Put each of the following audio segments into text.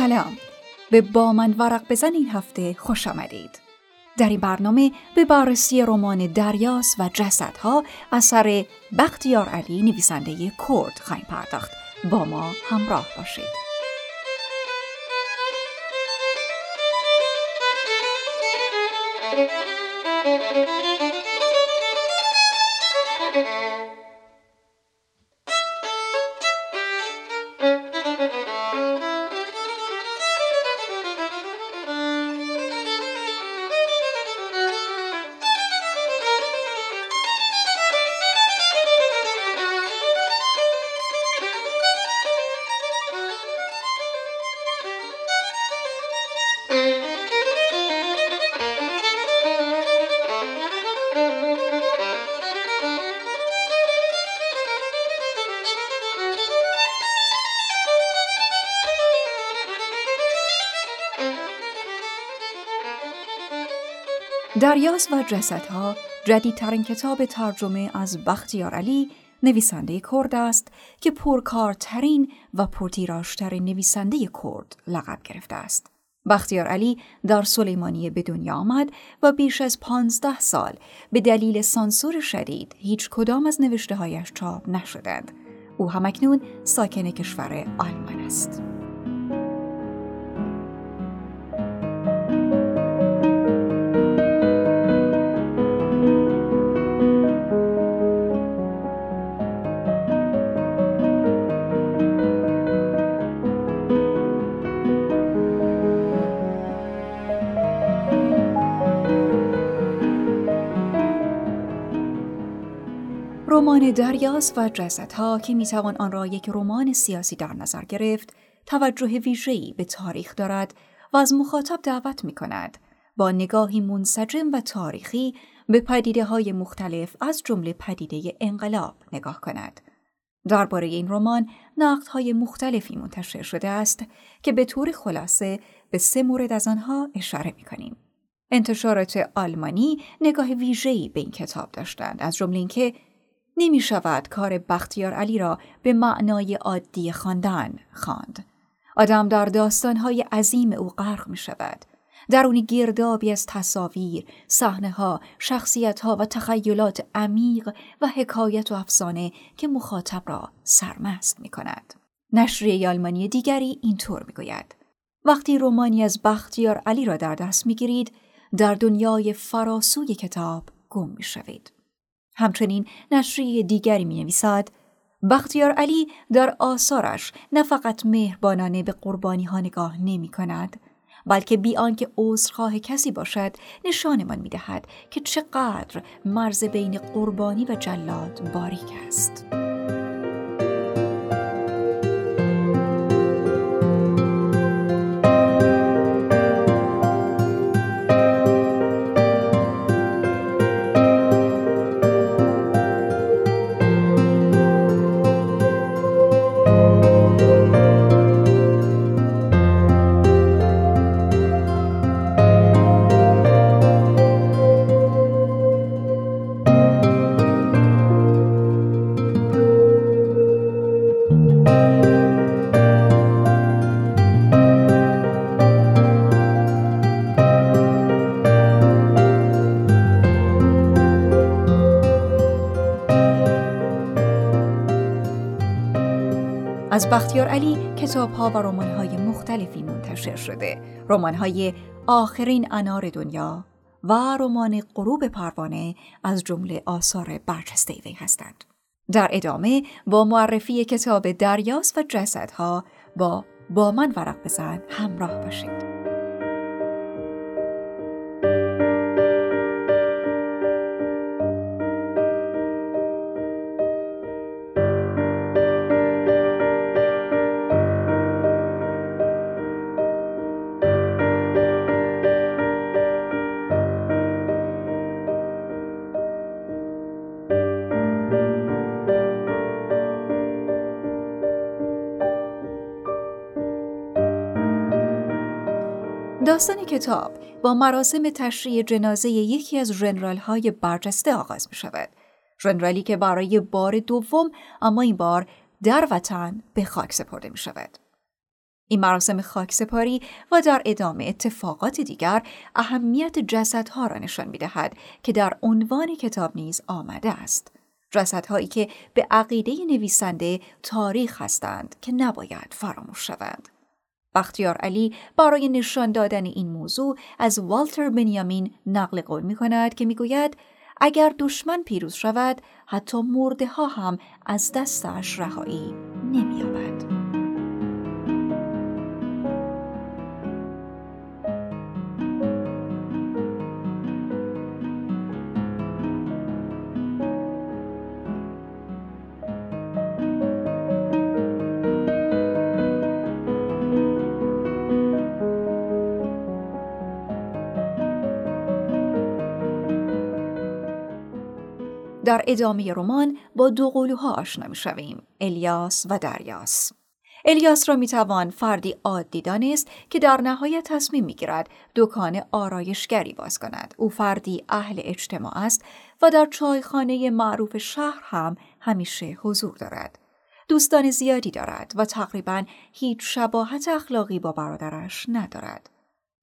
سلام. به با من ورق بزن این هفته خوش آمدید. در این برنامه به بررسی رمان دریاس و جسدها اثر بختیار علی نویسنده کرد خواهیم پرداخت. با ما همراه باشید. دریاس و جسدها جدیدترین کتاب ترجمه از بختیار علی نویسنده کرد است که پرکارترین و پرتیراشترین نویسنده کرد لقب گرفته است. بختیار علی در سلیمانیه به دنیا آمد و بیش از پانزده سال به دلیل سانسور شدید هیچ کدام از نوشته هایش چاپ نشدند. او همکنون ساکن کشور آلمان است. رمان دریاس و جسدها که می‌توان آن را یک رمان سیاسی در نظر گرفت توجه ویژه‌ای به تاریخ دارد و از مخاطب دعوت می کند با نگاهی منسجم و تاریخی به پدیده های مختلف از جمله پدیده انقلاب نگاه کند. درباره این رمان های مختلفی منتشر شده است که به طور خلاصه به سه مورد از آنها اشاره می کنیم. انتشارات آلمانی نگاه ویژه‌ای به این کتاب داشتند از جمله اینکه نمی شود کار بختیار علی را به معنای عادی خواندن خواند. آدم در داستانهای عظیم او غرق می شود. درونی گردابی از تصاویر، صحنه ها، شخصیت ها و تخیلات عمیق و حکایت و افسانه که مخاطب را سرمست می کند. نشریه آلمانی دیگری اینطور می گوید. وقتی رومانی از بختیار علی را در دست می گیرید، در دنیای فراسوی کتاب گم می شوید. همچنین نشریه دیگری می نویسد بختیار علی در آثارش نه فقط مهربانانه به قربانی ها نگاه نمی کند بلکه بی آنکه عذرخواه کسی باشد نشانمان می دهد که چقدر مرز بین قربانی و جلاد باریک است. بختیار علی کتاب ها و رمان های مختلفی منتشر شده. رمان های آخرین انار دنیا و رمان غروب پروانه از جمله آثار برجسته وی هستند. در ادامه با معرفی کتاب دریاس و جسدها با با من ورق بزن همراه باشید. داستان کتاب با مراسم تشریع جنازه یکی از ژنرال های برجسته آغاز می شود. ژنرالی که برای بار دوم اما این بار در وطن به خاک سپرده می شود. این مراسم خاکسپاری و در ادامه اتفاقات دیگر اهمیت جسدها را نشان می دهد که در عنوان کتاب نیز آمده است. جسدهایی که به عقیده نویسنده تاریخ هستند که نباید فراموش شوند. بختیار علی برای نشان دادن این موضوع از والتر بنیامین نقل قول می کند که می گوید اگر دشمن پیروز شود حتی مرده ها هم از دستش رهایی نمییابد. در ادامه رمان با دو قلوها آشنا می شویم. الیاس و دریاس. الیاس را می توان فردی عادی دانست که در نهایت تصمیم می گیرد دکان آرایشگری باز کند. او فردی اهل اجتماع است و در چایخانه معروف شهر هم همیشه حضور دارد. دوستان زیادی دارد و تقریبا هیچ شباهت اخلاقی با برادرش ندارد.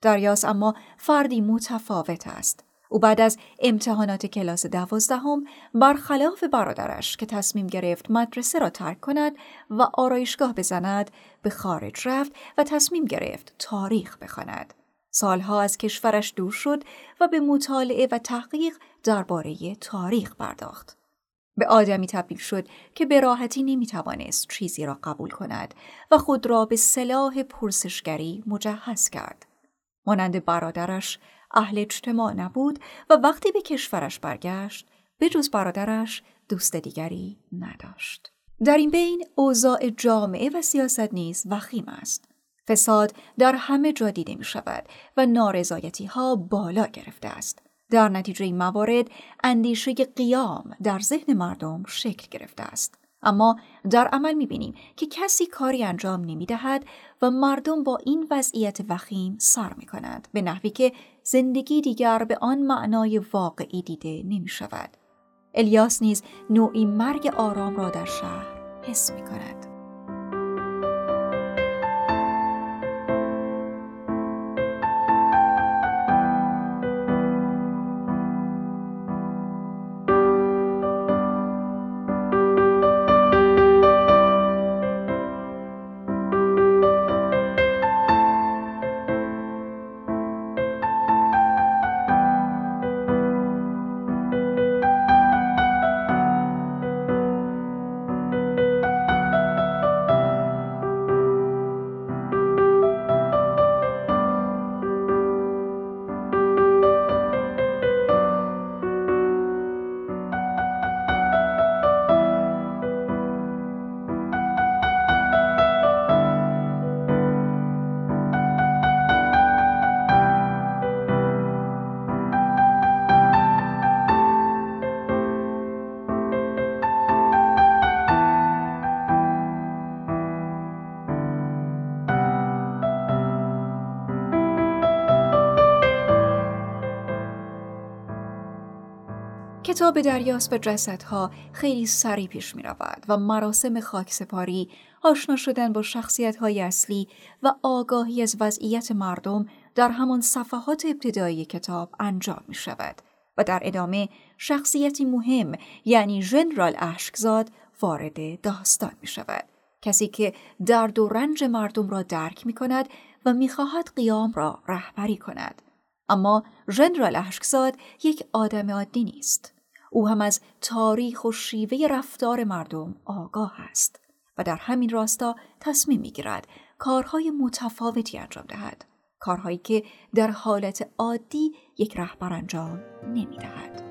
دریاس اما فردی متفاوت است. او بعد از امتحانات کلاس دوازدهم برخلاف برادرش که تصمیم گرفت مدرسه را ترک کند و آرایشگاه بزند به خارج رفت و تصمیم گرفت تاریخ بخواند. سالها از کشورش دور شد و به مطالعه و تحقیق درباره تاریخ پرداخت. به آدمی تبدیل شد که به راحتی نمی‌توانست چیزی را قبول کند و خود را به سلاح پرسشگری مجهز کرد. مانند برادرش اهل اجتماع نبود و وقتی به کشورش برگشت به جز برادرش دوست دیگری نداشت. در این بین اوضاع جامعه و سیاست نیز وخیم است. فساد در همه جا دیده می شود و نارضایتی ها بالا گرفته است. در نتیجه این موارد اندیشه قیام در ذهن مردم شکل گرفته است. اما در عمل می‌بینیم که کسی کاری انجام نمی‌دهد و مردم با این وضعیت وخیم سر می کنند به نحوی که زندگی دیگر به آن معنای واقعی دیده نمی شود. الیاس نیز نوعی مرگ آرام را در شهر حس می کند. کتاب دریاس به جسدها خیلی سریع پیش می رود و مراسم خاکسپاری آشنا شدن با شخصیت های اصلی و آگاهی از وضعیت مردم در همان صفحات ابتدایی کتاب انجام می شود و در ادامه شخصیتی مهم یعنی ژنرال اشکزاد وارد داستان می شود. کسی که درد و رنج مردم را درک می کند و می خواهد قیام را رهبری کند. اما ژنرال اشکزاد یک آدم عادی نیست. او هم از تاریخ و شیوه رفتار مردم آگاه است و در همین راستا تصمیم می‌گیرد کارهای متفاوتی انجام دهد کارهایی که در حالت عادی یک رهبر انجام نمی‌دهد.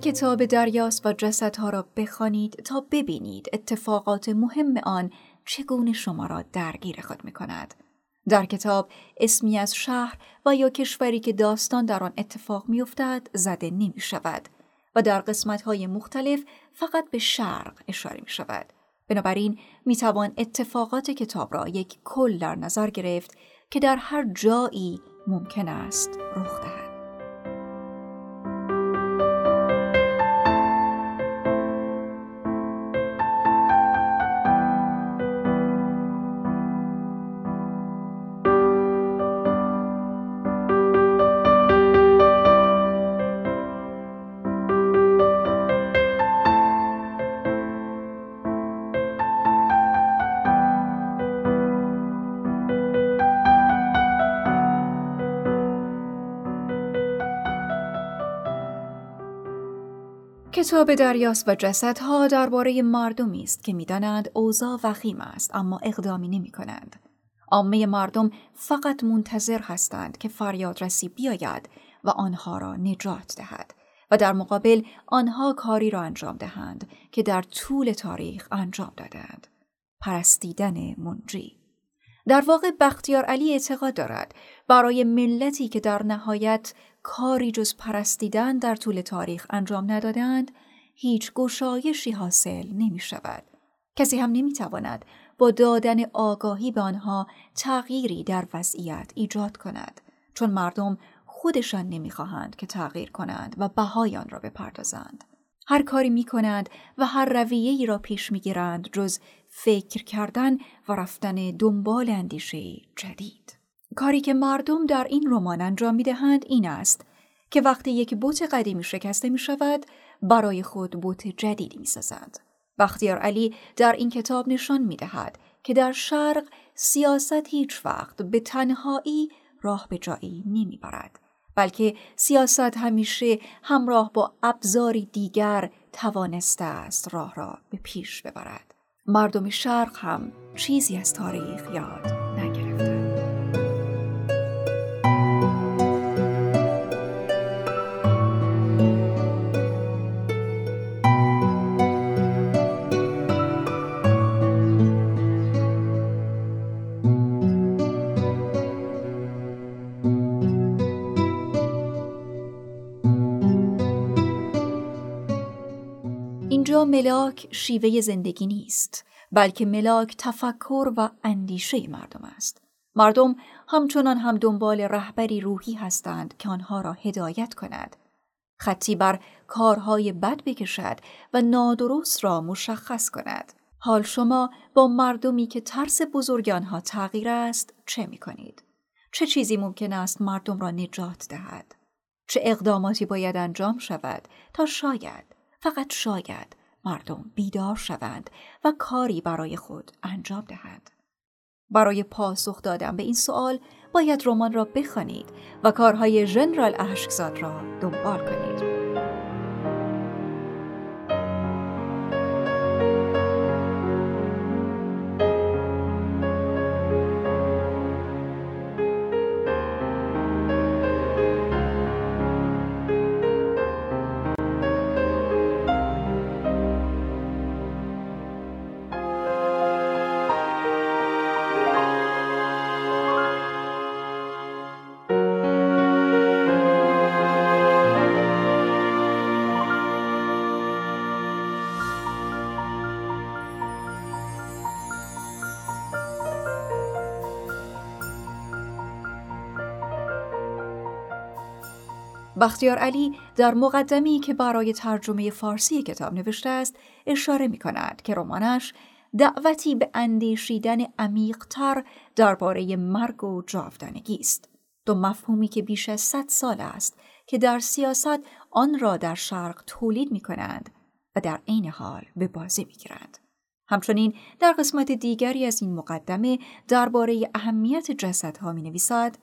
کتاب دریاس و جسدها را بخوانید تا ببینید اتفاقات مهم آن چگونه شما را درگیر خود می کند. در کتاب اسمی از شهر و یا کشوری که داستان در آن اتفاق میافتد زده نمی شود و در قسمت های مختلف فقط به شرق اشاره می شود. بنابراین می توان اتفاقات کتاب را یک کل در نظر گرفت که در هر جایی ممکن است رخ دهد. کتاب دریاست و جسدها درباره مردمی است که می‌دانند اوضاع وخیم است اما اقدامی نمی کنند. عامه مردم فقط منتظر هستند که فریادرسی بیاید و آنها را نجات دهد و در مقابل آنها کاری را انجام دهند که در طول تاریخ انجام دادند. پرستیدن منجی در واقع بختیار علی اعتقاد دارد برای ملتی که در نهایت کاری جز پرستیدن در طول تاریخ انجام ندادند هیچ گشایشی حاصل نمی شود. کسی هم نمی تواند با دادن آگاهی به آنها تغییری در وضعیت ایجاد کند چون مردم خودشان نمی‌خواهند که تغییر کنند و بهای آن را بپردازند. هر کاری می کنند و هر رویه‌ای را پیش می گیرند جز فکر کردن و رفتن دنبال اندیشه جدید. کاری که مردم در این رمان انجام می دهند این است که وقتی یک بوت قدیمی شکسته می شود برای خود بوت جدیدی می سازند. بختیار علی در این کتاب نشان می دهد که در شرق سیاست هیچ وقت به تنهایی راه به جایی نمی برد. بلکه سیاست همیشه همراه با ابزاری دیگر توانسته است راه را به پیش ببرد. مردم شرق هم چیزی از تاریخ یاد نگرفتند. ملاک شیوه زندگی نیست بلکه ملاک تفکر و اندیشه مردم است مردم همچنان هم دنبال رهبری روحی هستند که آنها را هدایت کند خطی بر کارهای بد بکشد و نادرست را مشخص کند حال شما با مردمی که ترس بزرگ آنها تغییر است چه می کنید؟ چه چیزی ممکن است مردم را نجات دهد؟ چه اقداماتی باید انجام شود تا شاید فقط شاید مردم بیدار شوند و کاری برای خود انجام دهند. برای پاسخ دادن به این سوال باید رمان را بخوانید و کارهای ژنرال اشکزاد را دنبال کنید. بختیار علی در مقدمی که برای ترجمه فارسی کتاب نوشته است اشاره می کند که رمانش دعوتی به اندیشیدن عمیقتر درباره مرگ و جاودانگی است دو مفهومی که بیش از صد سال است که در سیاست آن را در شرق تولید می کنند و در عین حال به بازی می گیرند. همچنین در قسمت دیگری از این مقدمه درباره اهمیت جسدها می نویسد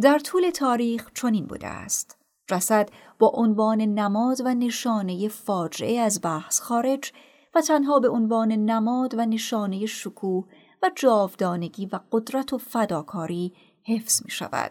در طول تاریخ چنین بوده است جسد با عنوان نماد و نشانه فاجعه از بحث خارج و تنها به عنوان نماد و نشانه شکوه و جاودانگی و قدرت و فداکاری حفظ می شود.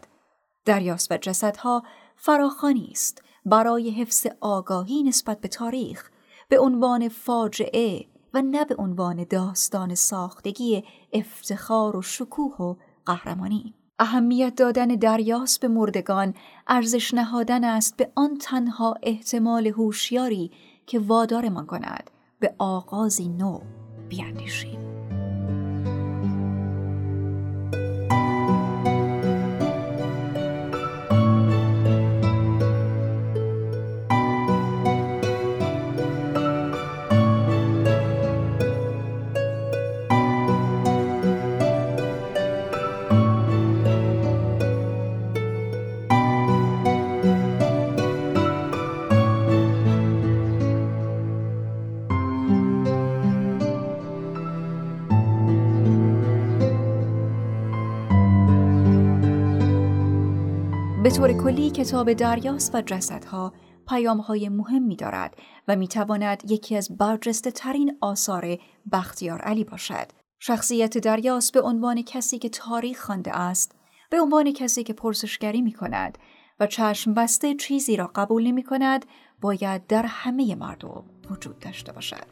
دریاست و جسدها فراخانی است برای حفظ آگاهی نسبت به تاریخ به عنوان فاجعه و نه به عنوان داستان ساختگی افتخار و شکوه و قهرمانی اهمیت دادن دریاس به مردگان. ارزش نهادن است به آن تنها احتمال هوشیاری که وادارمان کند. به آغازی نو بیاندیشیم طور کلی کتاب دریاست و جسدها پیامهای مهمی دارد و می تواند یکی از برجسته ترین آثار بختیار علی باشد. شخصیت دریاس به عنوان کسی که تاریخ خوانده است، به عنوان کسی که پرسشگری می کند و چشم بسته چیزی را قبول نمی کند، باید در همه مردم وجود داشته باشد.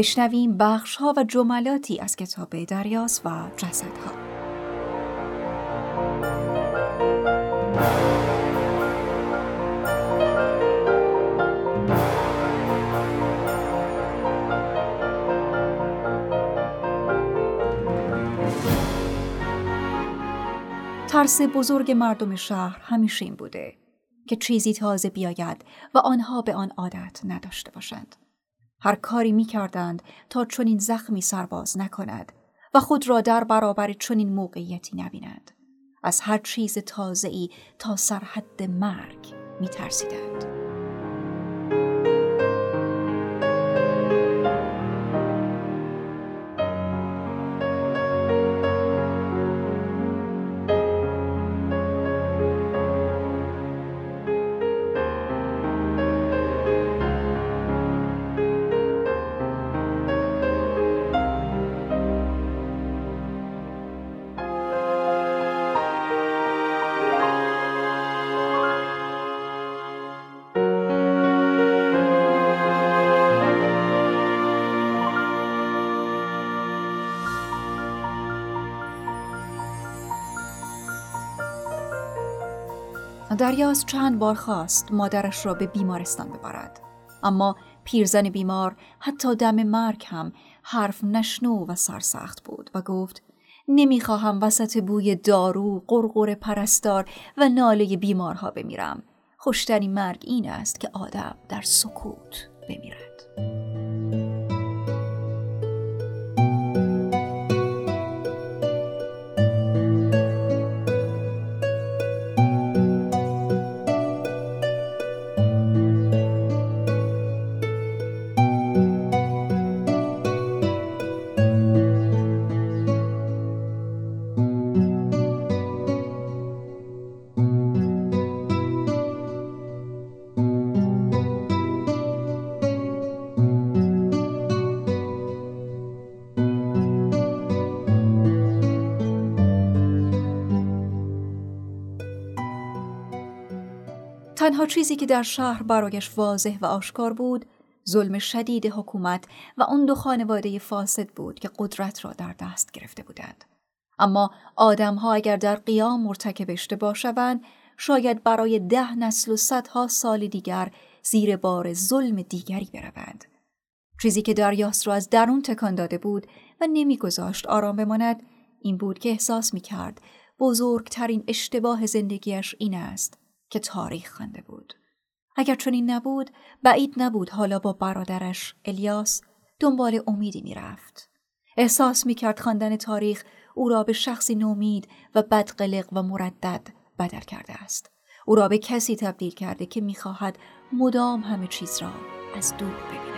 بشنویم بخش ها و جملاتی از کتاب دریاس و جسدها. ترس بزرگ مردم شهر همیشه این بوده که چیزی تازه بیاید و آنها به آن عادت نداشته باشند. هر کاری می کردند تا چنین زخمی سرباز نکند و خود را در برابر چنین موقعیتی نبیند. از هر چیز تازه‌ای تا سرحد مرگ می ترسیدند. دریاس چند بار خواست مادرش را به بیمارستان ببرد اما پیرزن بیمار حتی دم مرگ هم حرف نشنو و سرسخت بود و گفت نمی‌خواهم وسط بوی دارو، قرقر پرستار و ناله بیمارها بمیرم. خوشترین مرگ این است که آدم در سکوت بمیرد. تنها چیزی که در شهر برایش واضح و آشکار بود ظلم شدید حکومت و آن دو خانواده فاسد بود که قدرت را در دست گرفته بودند. اما آدمها اگر در قیام مرتکب اشتباه شوند شاید برای ده نسل و صدها سال دیگر زیر بار ظلم دیگری بروند. چیزی که دریاس را از درون تکان داده بود و نمیگذاشت آرام بماند این بود که احساس می کرد بزرگترین اشتباه زندگیش این است که تاریخ خوانده بود. اگر چنین نبود بعید نبود حالا با برادرش الیاس دنبال امیدی می‌رفت. احساس می‌کرد خواندن تاریخ او را به شخصی نومید و بدقلق و مردد بدل کرده است. او را به کسی تبدیل کرده که می‌خواهد مدام همه چیز را از دور ببیند.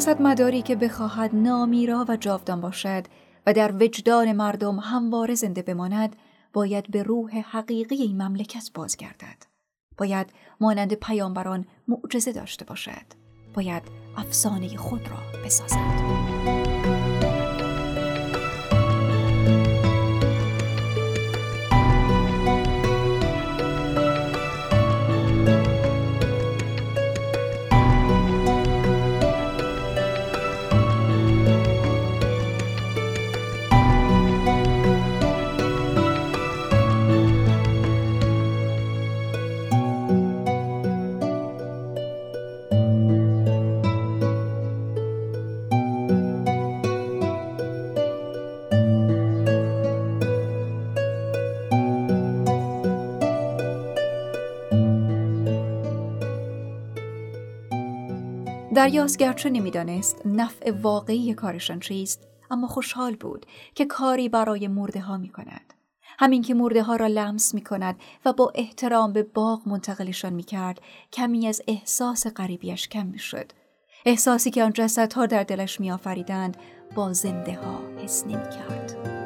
سیاست مداری که بخواهد نامیرا و جاودان باشد و در وجدان مردم همواره زنده بماند باید به روح حقیقی این مملکت بازگردد. باید مانند پیامبران معجزه داشته باشد. باید افسانه خود را بسازد. دریاس گرچه نمی‌دانست نفع واقعی کارشان چیست اما خوشحال بود که کاری برای مرده ها می کند. همین که مرده ها را لمس می کند و با احترام به باغ منتقلشان می کرد کمی از احساس غریبیش کم می شد. احساسی که آن جسدها در دلش می آفریدند با زنده ها حس نمی کرد.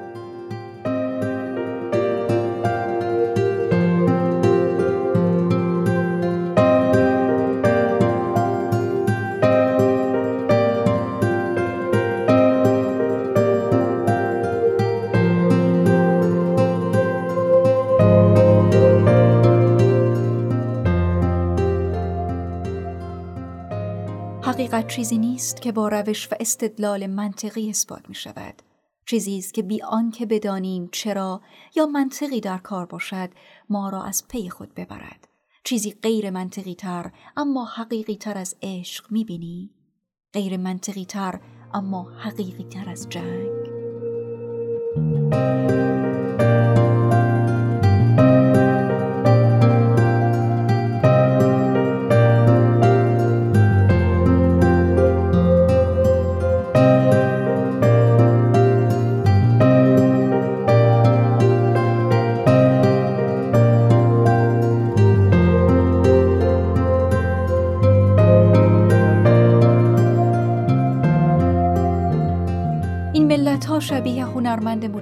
حقیقت چیزی نیست که با روش و استدلال منطقی اثبات می شود. چیزی است که بی آنکه بدانیم چرا یا منطقی در کار باشد ما را از پی خود ببرد. چیزی غیر منطقی تر اما حقیقی تر از عشق می بینی؟ غیر منطقی تر اما حقیقی تر از جنگ؟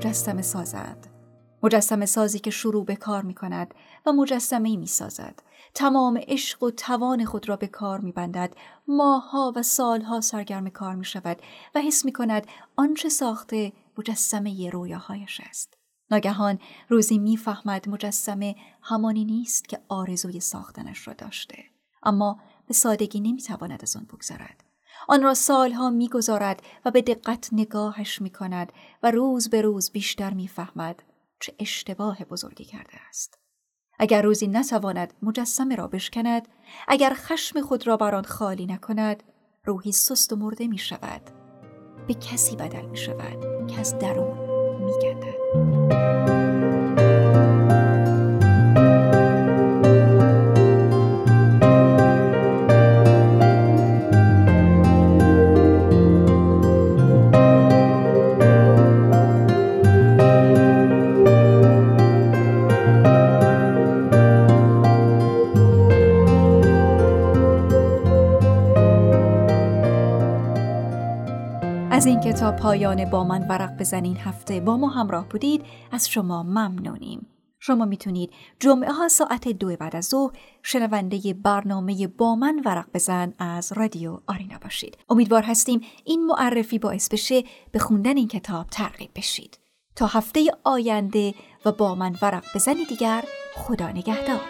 مجسم سازد. مجسم سازی که شروع به کار می کند و مجسمه می سازد. تمام عشق و توان خود را به کار می بندد. ماها و سالها سرگرم کار می شود و حس می کند آنچه ساخته مجسمه رویاهایش است. ناگهان روزی می‌فهمد مجسمه همانی نیست که آرزوی ساختنش را داشته. اما به سادگی نمی‌تواند از آن بگذرد. آن را سالها می‌گذارد و به دقت نگاهش می کند و روز به روز بیشتر می‌فهمد چه اشتباه بزرگی کرده است. اگر روزی نتواند مجسمه را بشکند، اگر خشم خود را بر آن خالی نکند، روحی سست و مرده می شود. به کسی بدل می شود که از درون می از اینکه تا پایان با من ورق بزنین هفته با ما همراه بودید از شما ممنونیم. شما می‌تونید جمعه ها ساعت دو بعد از ظهر شنونده برنامه با من ورق بزن از رادیو آرینا باشید. امیدوار هستیم این معرفی باعث بشه به خوندن این کتاب ترغیب بشید. تا هفته آینده و با من ورق بزنی دیگر خدا نگهدار.